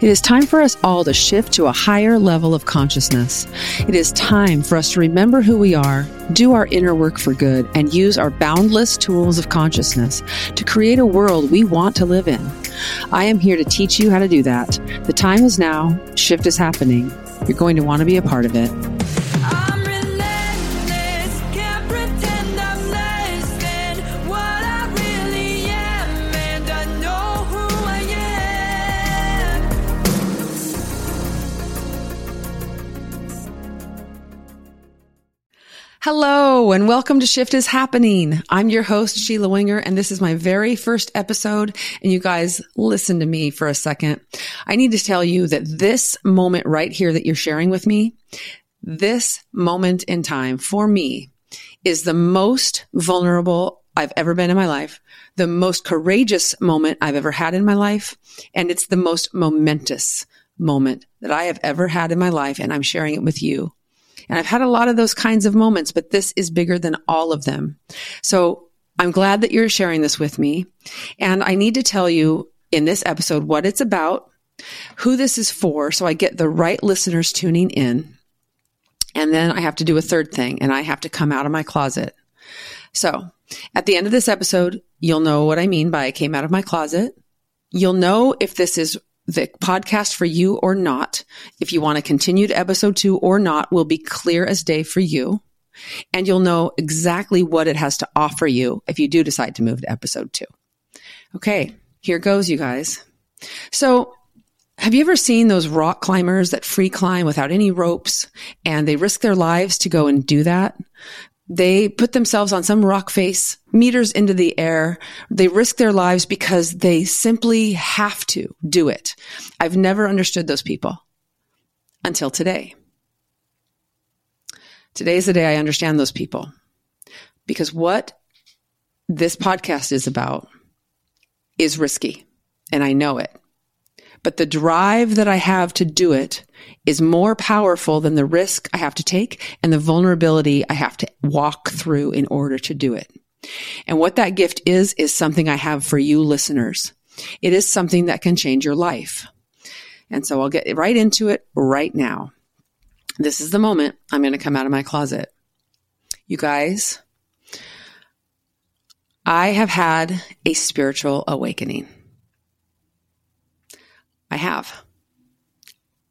It is time for us all to shift to a higher level of consciousness. It is time for us to remember who we are, do our inner work for good, and use our boundless tools of consciousness to create a world we want to live in. I am here to teach you how to do that. The time is now, shift is happening. You're going to want to be a part of it. And welcome to Shift is Happening. I'm your host, Sheila Winger, and this is my very first episode. And you guys listen to me for a second. I need to tell you that this moment right here that you're sharing with me, this moment in time for me is the most vulnerable I've ever been in my life, the most courageous moment I've ever had in my life, and it's the most momentous moment that I have ever had in my life. And I'm sharing it with you. And I've had a lot of those kinds of moments, but this is bigger than all of them. So I'm glad that you're sharing this with me. And I need to tell you in this episode what it's about, who this is for, so I get the right listeners tuning in. And then I have to do a third thing and I have to come out of my closet. So at the end of this episode, you'll know what I mean by I came out of my closet. You'll know if this is the podcast for you or not. If you want to continue to episode two or not will be clear as day for you. And you'll know exactly what it has to offer you if you do decide to move to episode two. Okay. Here goes, you guys. So have you ever seen those rock climbers that free climb without any ropes and they risk their lives to go and do that? They put themselves on some rock face meters into the air. They risk their lives because they simply have to do it. I've never understood those people until today. Today is the day I understand those people because what this podcast is about is risky and I know it. But the drive that I have to do it is more powerful than the risk I have to take and the vulnerability I have to walk through in order to do it. And what that gift is, is something I have for you listeners. It is something that can change your life. And so I'll get right into it right now. This is the moment I'm going to come out of my closet. You guys, I have had a spiritual awakening. I have.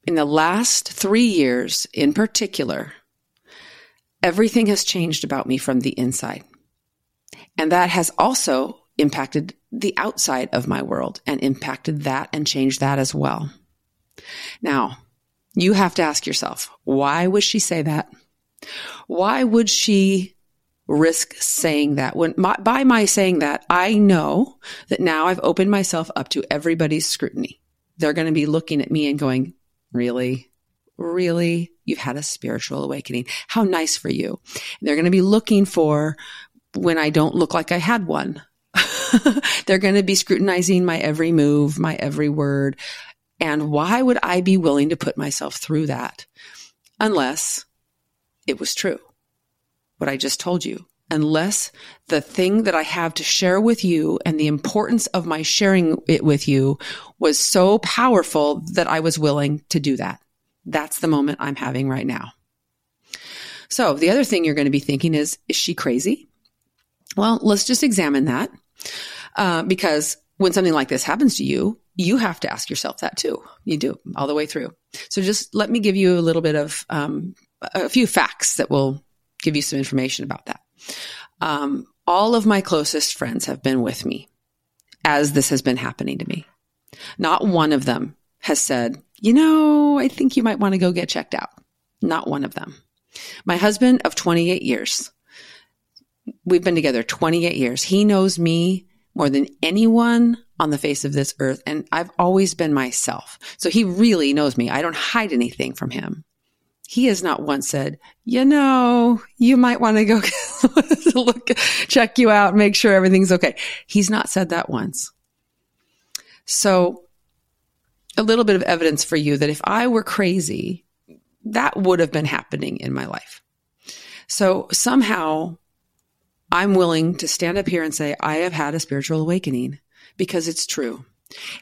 In the last three years, in particular, everything has changed about me from the inside. And that has also impacted the outside of my world and impacted that and changed that as well. Now, you have to ask yourself, why would she say that? Why would she risk saying that? When my, by my saying that, I know that now I've opened myself up to everybody's scrutiny. They're going to be looking at me and going, really? Really? You've had a spiritual awakening. How nice for you. They're going to be looking for when I don't look like I had one. They're going to be scrutinizing my every move, my every word. And why would I be willing to put myself through that? Unless it was true. What I just told you. Unless the thing that I have to share with you and the importance of my sharing it with you was so powerful that I was willing to do that. That's the moment I'm having right now. So the other thing you're going to be thinking is, is she crazy? Well, let's just examine that. Uh, because when something like this happens to you, you have to ask yourself that too. You do all the way through. So just let me give you a little bit of um, a few facts that will give you some information about that. Um, all of my closest friends have been with me as this has been happening to me. Not one of them has said, you know, I think you might want to go get checked out. Not one of them. My husband of 28 years, we've been together 28 years. He knows me more than anyone on the face of this earth. And I've always been myself. So he really knows me. I don't hide anything from him. He has not once said, you know, you might want to go look, check you out, make sure everything's okay. He's not said that once. So a little bit of evidence for you that if I were crazy, that would have been happening in my life. So somehow I'm willing to stand up here and say, I have had a spiritual awakening because it's true.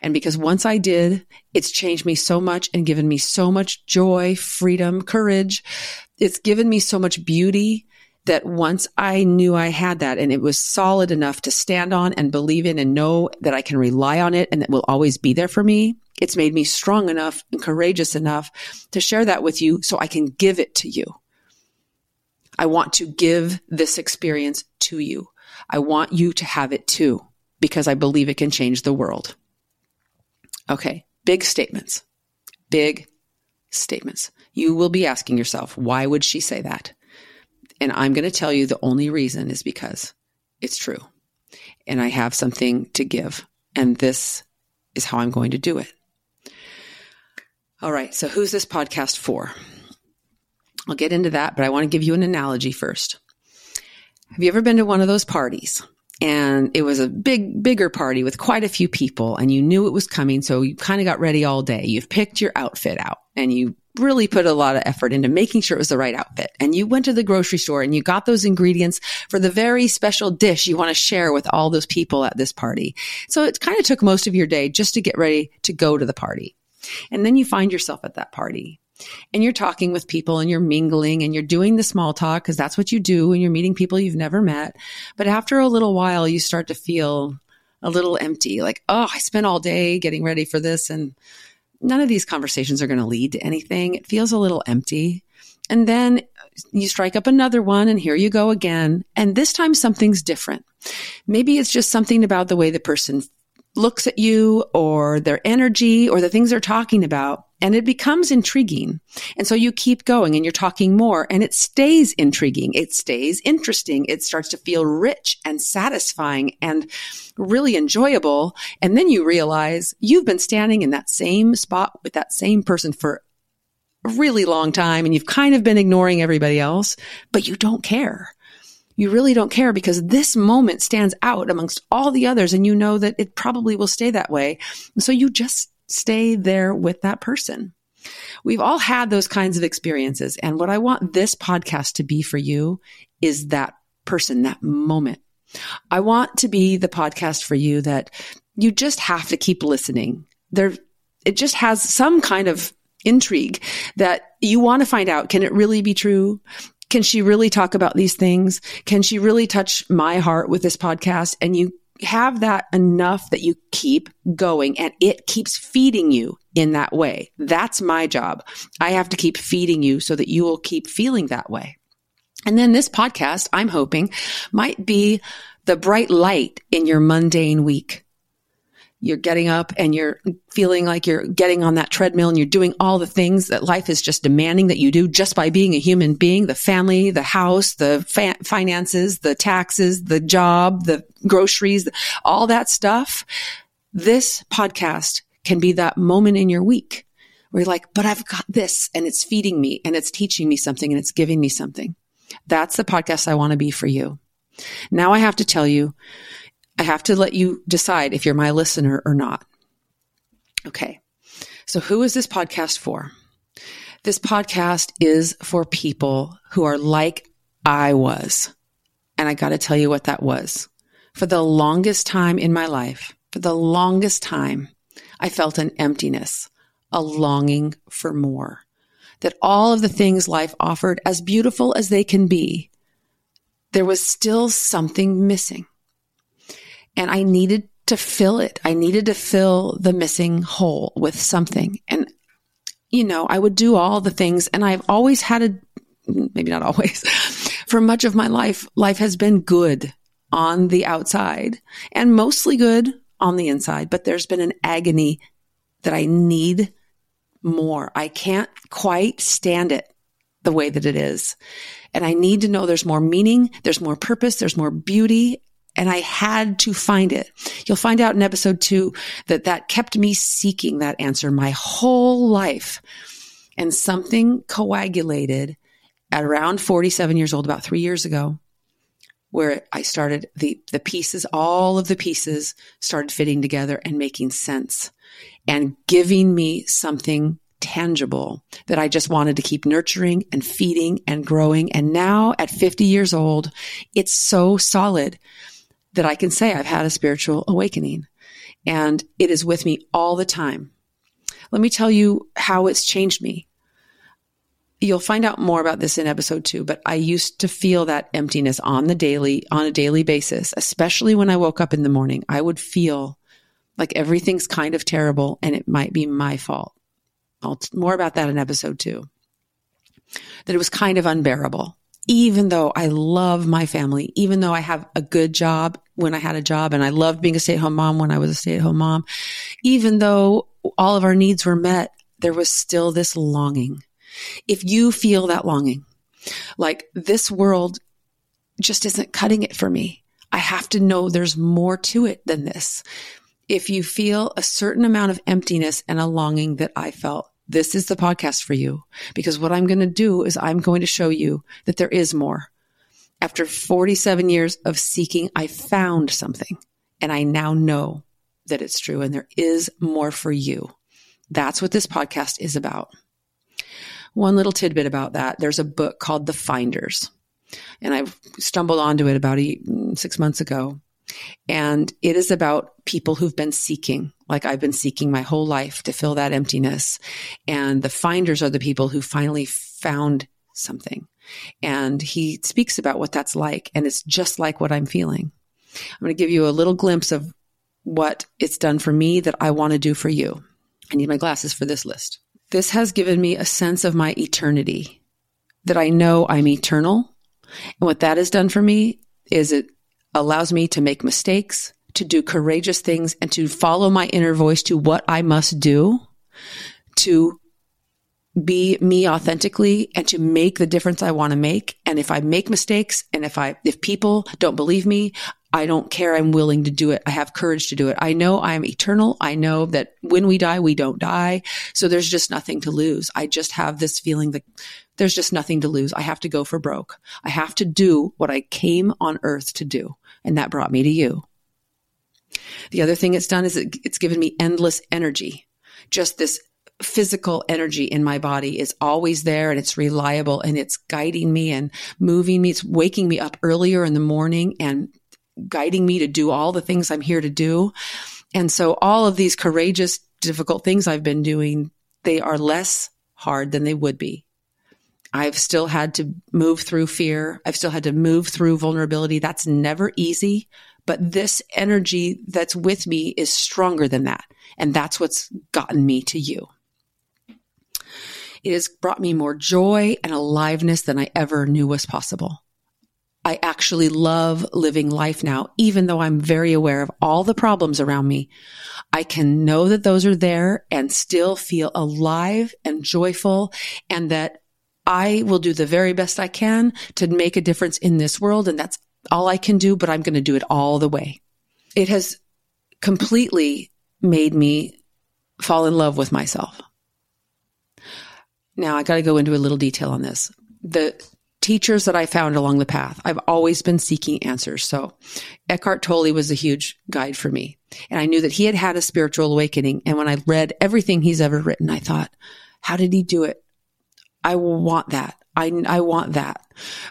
And because once I did, it's changed me so much and given me so much joy, freedom, courage. It's given me so much beauty that once I knew I had that and it was solid enough to stand on and believe in and know that I can rely on it and that will always be there for me, it's made me strong enough and courageous enough to share that with you so I can give it to you. I want to give this experience to you. I want you to have it too because I believe it can change the world. Okay. Big statements. Big statements. You will be asking yourself, why would she say that? And I'm going to tell you the only reason is because it's true. And I have something to give. And this is how I'm going to do it. All right. So who's this podcast for? I'll get into that, but I want to give you an analogy first. Have you ever been to one of those parties? And it was a big, bigger party with quite a few people and you knew it was coming. So you kind of got ready all day. You've picked your outfit out and you really put a lot of effort into making sure it was the right outfit. And you went to the grocery store and you got those ingredients for the very special dish you want to share with all those people at this party. So it kind of took most of your day just to get ready to go to the party. And then you find yourself at that party and you're talking with people and you're mingling and you're doing the small talk because that's what you do when you're meeting people you've never met. But after a little while, you start to feel a little empty like, oh, I spent all day getting ready for this and none of these conversations are going to lead to anything. It feels a little empty. And then you strike up another one and here you go again. And this time something's different. Maybe it's just something about the way the person looks at you or their energy or the things they're talking about and it becomes intriguing. And so you keep going and you're talking more and it stays intriguing. It stays interesting. It starts to feel rich and satisfying and really enjoyable. And then you realize you've been standing in that same spot with that same person for a really long time and you've kind of been ignoring everybody else, but you don't care. You really don't care because this moment stands out amongst all the others and you know that it probably will stay that way. So you just stay there with that person. We've all had those kinds of experiences. And what I want this podcast to be for you is that person, that moment. I want to be the podcast for you that you just have to keep listening. There, it just has some kind of intrigue that you want to find out. Can it really be true? Can she really talk about these things? Can she really touch my heart with this podcast? And you have that enough that you keep going and it keeps feeding you in that way. That's my job. I have to keep feeding you so that you will keep feeling that way. And then this podcast, I'm hoping might be the bright light in your mundane week you're getting up and you're feeling like you're getting on that treadmill and you're doing all the things that life is just demanding that you do just by being a human being, the family, the house, the fa- finances, the taxes, the job, the groceries, all that stuff. This podcast can be that moment in your week where you're like, but I've got this and it's feeding me and it's teaching me something and it's giving me something. That's the podcast I want to be for you. Now I have to tell you, I have to let you decide if you're my listener or not. Okay. So who is this podcast for? This podcast is for people who are like I was. And I got to tell you what that was. For the longest time in my life, for the longest time, I felt an emptiness, a longing for more. That all of the things life offered, as beautiful as they can be, there was still something missing and I needed to fill it. I needed to fill the missing hole with something. And, you know, I would do all the things and I've always had a, maybe not always, for much of my life, life has been good on the outside and mostly good on the inside, but there's been an agony that I need more. I can't quite stand it the way that it is. And I need to know there's more meaning, there's more purpose, there's more beauty, and I had to find it. You'll find out in episode two that that kept me seeking that answer my whole life. And something coagulated at around 47 years old, about three years ago, where I started the, the pieces, all of the pieces started fitting together and making sense and giving me something tangible that I just wanted to keep nurturing and feeding and growing. And now at 50 years old, it's so solid that I can say I've had a spiritual awakening. and it is with me all the time. Let me tell you how it's changed me. You'll find out more about this in episode two, but I used to feel that emptiness on the daily, on a daily basis, especially when I woke up in the morning. I would feel like everything's kind of terrible and it might be my fault. I'll more about that in episode two. That it was kind of unbearable. Even though I love my family, even though I have a good job when I had a job and I loved being a stay at home mom when I was a stay at home mom, even though all of our needs were met, there was still this longing. If you feel that longing, like this world just isn't cutting it for me, I have to know there's more to it than this. If you feel a certain amount of emptiness and a longing that I felt, this is the podcast for you because what I'm going to do is I'm going to show you that there is more. After 47 years of seeking, I found something and I now know that it's true and there is more for you. That's what this podcast is about. One little tidbit about that. There's a book called The Finders and I stumbled onto it about six months ago. And it is about people who've been seeking, like I've been seeking my whole life to fill that emptiness. And the finders are the people who finally found something. And he speaks about what that's like. And it's just like what I'm feeling. I'm going to give you a little glimpse of what it's done for me that I want to do for you. I need my glasses for this list. This has given me a sense of my eternity, that I know I'm eternal. And what that has done for me is it allows me to make mistakes, to do courageous things, and to follow my inner voice to what I must do to be me authentically and to make the difference I want to make. And if I make mistakes and if I, if people don't believe me, I don't care. I'm willing to do it. I have courage to do it. I know I'm eternal. I know that when we die, we don't die. So there's just nothing to lose. I just have this feeling that there's just nothing to lose. I have to go for broke. I have to do what I came on earth to do. And that brought me to you. The other thing it's done is it, it's given me endless energy. Just this physical energy in my body is always there and it's reliable and it's guiding me and moving me. It's waking me up earlier in the morning and guiding me to do all the things I'm here to do. And so all of these courageous, difficult things I've been doing, they are less hard than they would be. I've still had to move through fear. I've still had to move through vulnerability. That's never easy, but this energy that's with me is stronger than that. And that's what's gotten me to you. It has brought me more joy and aliveness than I ever knew was possible. I actually love living life now, even though I'm very aware of all the problems around me. I can know that those are there and still feel alive and joyful and that I will do the very best I can to make a difference in this world. And that's all I can do, but I'm going to do it all the way. It has completely made me fall in love with myself. Now I got to go into a little detail on this. The teachers that I found along the path, I've always been seeking answers. So Eckhart Tolle was a huge guide for me. And I knew that he had had a spiritual awakening. And when I read everything he's ever written, I thought, how did he do it? I want that. I, I want that.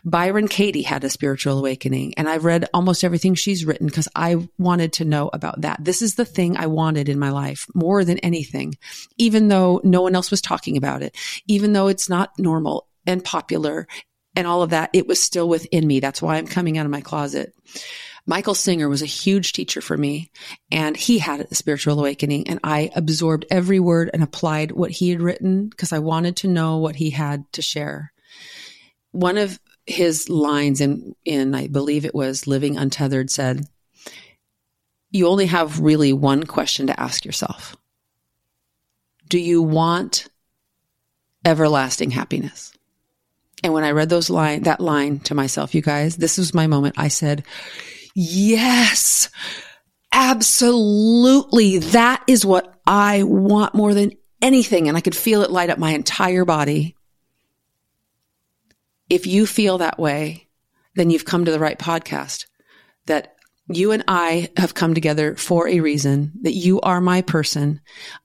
Byron Katie had a spiritual awakening and I've read almost everything she's written because I wanted to know about that. This is the thing I wanted in my life more than anything, even though no one else was talking about it, even though it's not normal and popular and all of that. It was still within me. That's why I'm coming out of my closet. Michael Singer was a huge teacher for me and he had a spiritual awakening and I absorbed every word and applied what he had written because I wanted to know what he had to share. One of his lines in, in, I believe it was Living Untethered said, you only have really one question to ask yourself. Do you want everlasting happiness? And when I read those line, that line to myself, you guys, this was my moment. I said, Yes, absolutely. That is what I want more than anything. And I could feel it light up my entire body. If you feel that way, then you've come to the right podcast. That you and I have come together for a reason, that you are my person.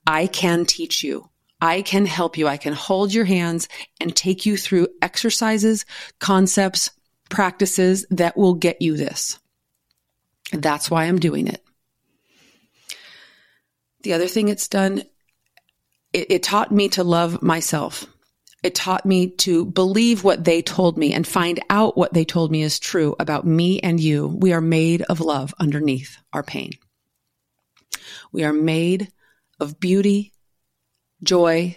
I can teach you. I can help you. I can hold your hands and take you through exercises, concepts, practices that will get you this. That's why I'm doing it. The other thing it's done, it, it taught me to love myself. It taught me to believe what they told me and find out what they told me is true about me and you. We are made of love underneath our pain. We are made of beauty, joy,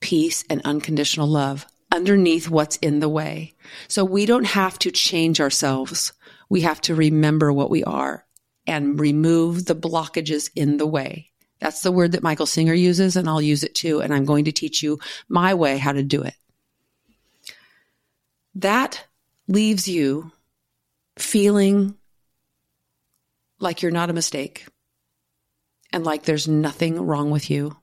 peace, and unconditional love underneath what's in the way. So we don't have to change ourselves. We have to remember what we are and remove the blockages in the way. That's the word that Michael Singer uses, and I'll use it too. And I'm going to teach you my way how to do it. That leaves you feeling like you're not a mistake and like there's nothing wrong with you.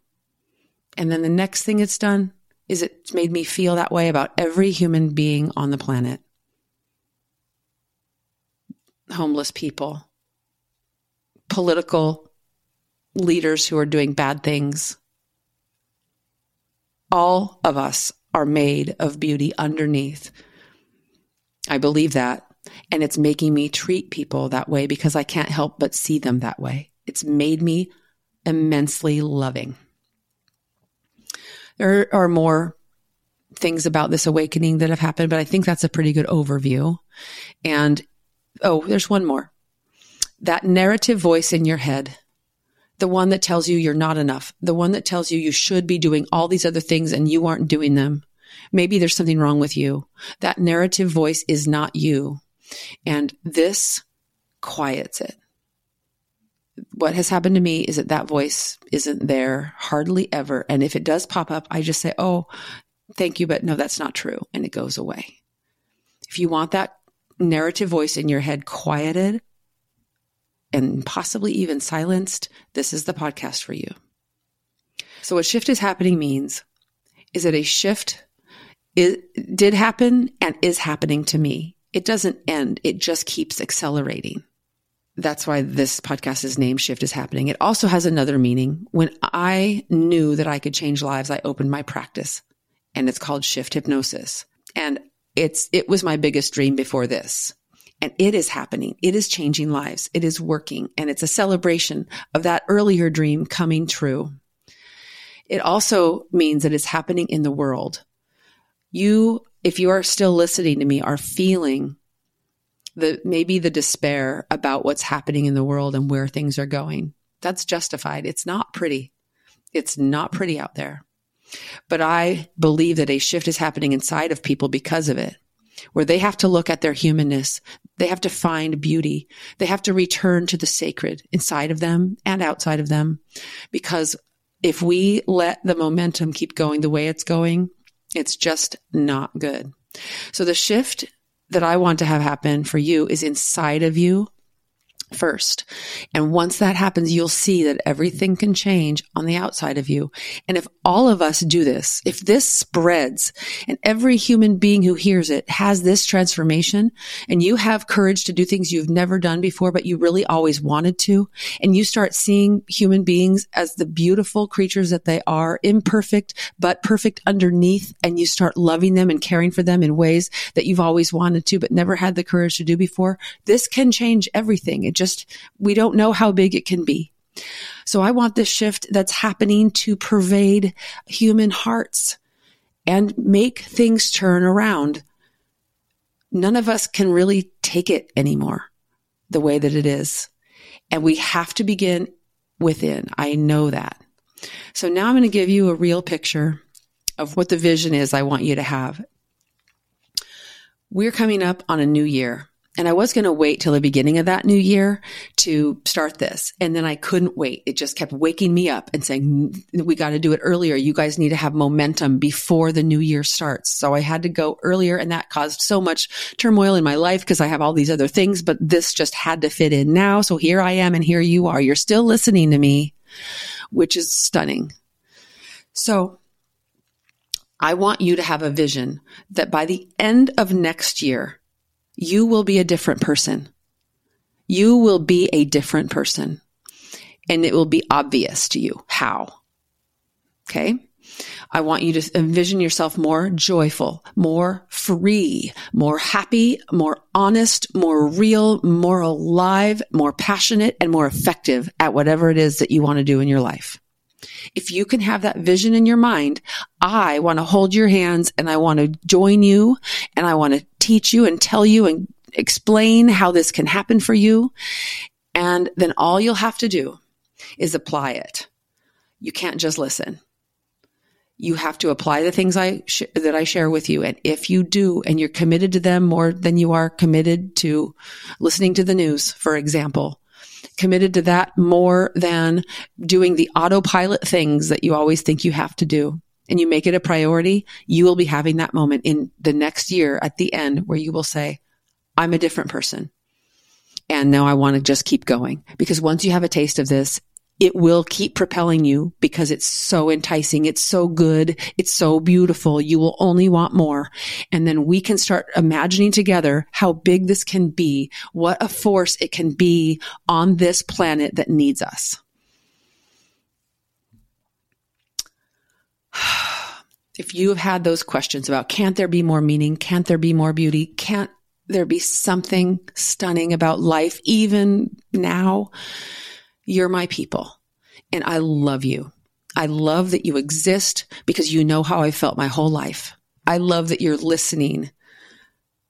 And then the next thing it's done is it's made me feel that way about every human being on the planet. Homeless people, political leaders who are doing bad things. All of us are made of beauty underneath. I believe that. And it's making me treat people that way because I can't help but see them that way. It's made me immensely loving. There are more things about this awakening that have happened, but I think that's a pretty good overview. And oh, there's one more. That narrative voice in your head the one that tells you you're not enough, the one that tells you you should be doing all these other things and you aren't doing them. Maybe there's something wrong with you. That narrative voice is not you. And this quiets it. What has happened to me is that that voice isn't there hardly ever. And if it does pop up, I just say, Oh, thank you, but no, that's not true. And it goes away. If you want that narrative voice in your head quieted, and possibly even silenced, this is the podcast for you. So, what shift is happening means is that a shift it did happen and is happening to me. It doesn't end, it just keeps accelerating. That's why this podcast is named Shift is Happening. It also has another meaning. When I knew that I could change lives, I opened my practice and it's called Shift Hypnosis. And it's, it was my biggest dream before this. And it is happening. It is changing lives. It is working. And it's a celebration of that earlier dream coming true. It also means that it's happening in the world. You, if you are still listening to me, are feeling the, maybe the despair about what's happening in the world and where things are going. That's justified. It's not pretty. It's not pretty out there. But I believe that a shift is happening inside of people because of it where they have to look at their humanness. They have to find beauty. They have to return to the sacred inside of them and outside of them. Because if we let the momentum keep going the way it's going, it's just not good. So the shift that I want to have happen for you is inside of you first. And once that happens, you'll see that everything can change on the outside of you. And if all of us do this, if this spreads and every human being who hears it has this transformation and you have courage to do things you've never done before, but you really always wanted to, and you start seeing human beings as the beautiful creatures that they are, imperfect, but perfect underneath, and you start loving them and caring for them in ways that you've always wanted to, but never had the courage to do before, this can change everything. It just, we don't know how big it can be. So I want this shift that's happening to pervade human hearts and make things turn around. None of us can really take it anymore the way that it is. And we have to begin within. I know that. So now I'm going to give you a real picture of what the vision is I want you to have. We're coming up on a new year. And I was going to wait till the beginning of that new year to start this. And then I couldn't wait. It just kept waking me up and saying, we got to do it earlier. You guys need to have momentum before the new year starts. So I had to go earlier and that caused so much turmoil in my life because I have all these other things, but this just had to fit in now. So here I am and here you are. You're still listening to me, which is stunning. So I want you to have a vision that by the end of next year, you will be a different person. You will be a different person. And it will be obvious to you how. Okay. I want you to envision yourself more joyful, more free, more happy, more honest, more real, more alive, more passionate, and more effective at whatever it is that you want to do in your life. If you can have that vision in your mind, I want to hold your hands and I want to join you and I want to teach you and tell you and explain how this can happen for you. And then all you'll have to do is apply it. You can't just listen. You have to apply the things I sh- that I share with you. And if you do, and you're committed to them more than you are committed to listening to the news, for example, committed to that more than doing the autopilot things that you always think you have to do, and you make it a priority, you will be having that moment in the next year at the end where you will say, I'm a different person. And now I want to just keep going because once you have a taste of this, it will keep propelling you because it's so enticing. It's so good. It's so beautiful. You will only want more. And then we can start imagining together how big this can be, what a force it can be on this planet that needs us. If you have had those questions about can't there be more meaning? Can't there be more beauty? Can't there be something stunning about life even now? You're my people and I love you. I love that you exist because you know how I felt my whole life. I love that you're listening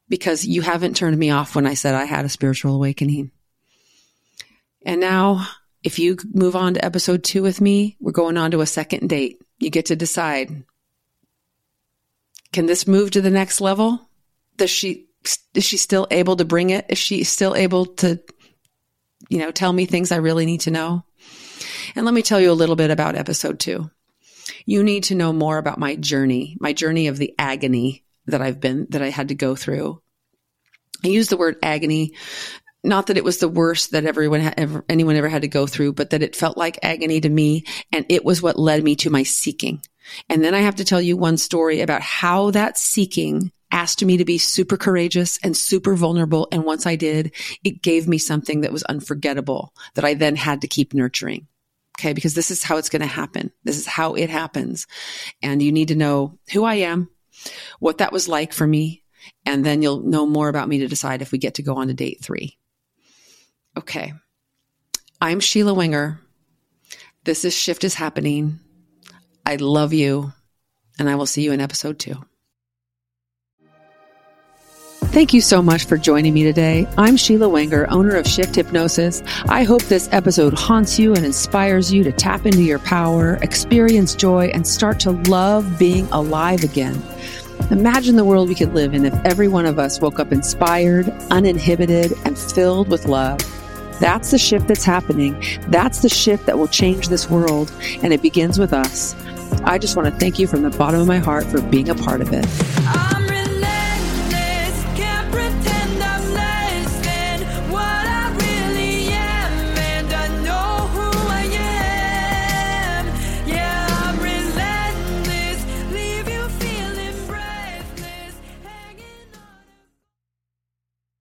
because you haven't turned me off when I said I had a spiritual awakening. And now, if you move on to episode two with me, we're going on to a second date. You get to decide. Can this move to the next level? Does she, is she still able to bring it? Is she still able to, you know, tell me things I really need to know? And let me tell you a little bit about episode two. You need to know more about my journey, my journey of the agony that I've been, that I had to go through. I use the word agony, not that it was the worst that everyone had ever, anyone ever had to go through, but that it felt like agony to me. And it was what led me to my seeking. And then I have to tell you one story about how that seeking asked me to be super courageous and super vulnerable. And once I did, it gave me something that was unforgettable that I then had to keep nurturing. Okay. Because this is how it's going to happen. This is how it happens. And you need to know who I am, what that was like for me. And then you'll know more about me to decide if we get to go on to date three. Okay. I'm Sheila Winger. This is Shift is Happening. I love you. And I will see you in episode two. Thank you so much for joining me today. I'm Sheila Wenger, owner of Shift Hypnosis. I hope this episode haunts you and inspires you to tap into your power, experience joy, and start to love being alive again. Imagine the world we could live in if every one of us woke up inspired, uninhibited, and filled with love. That's the shift that's happening. That's the shift that will change this world, and it begins with us. I just want to thank you from the bottom of my heart for being a part of it.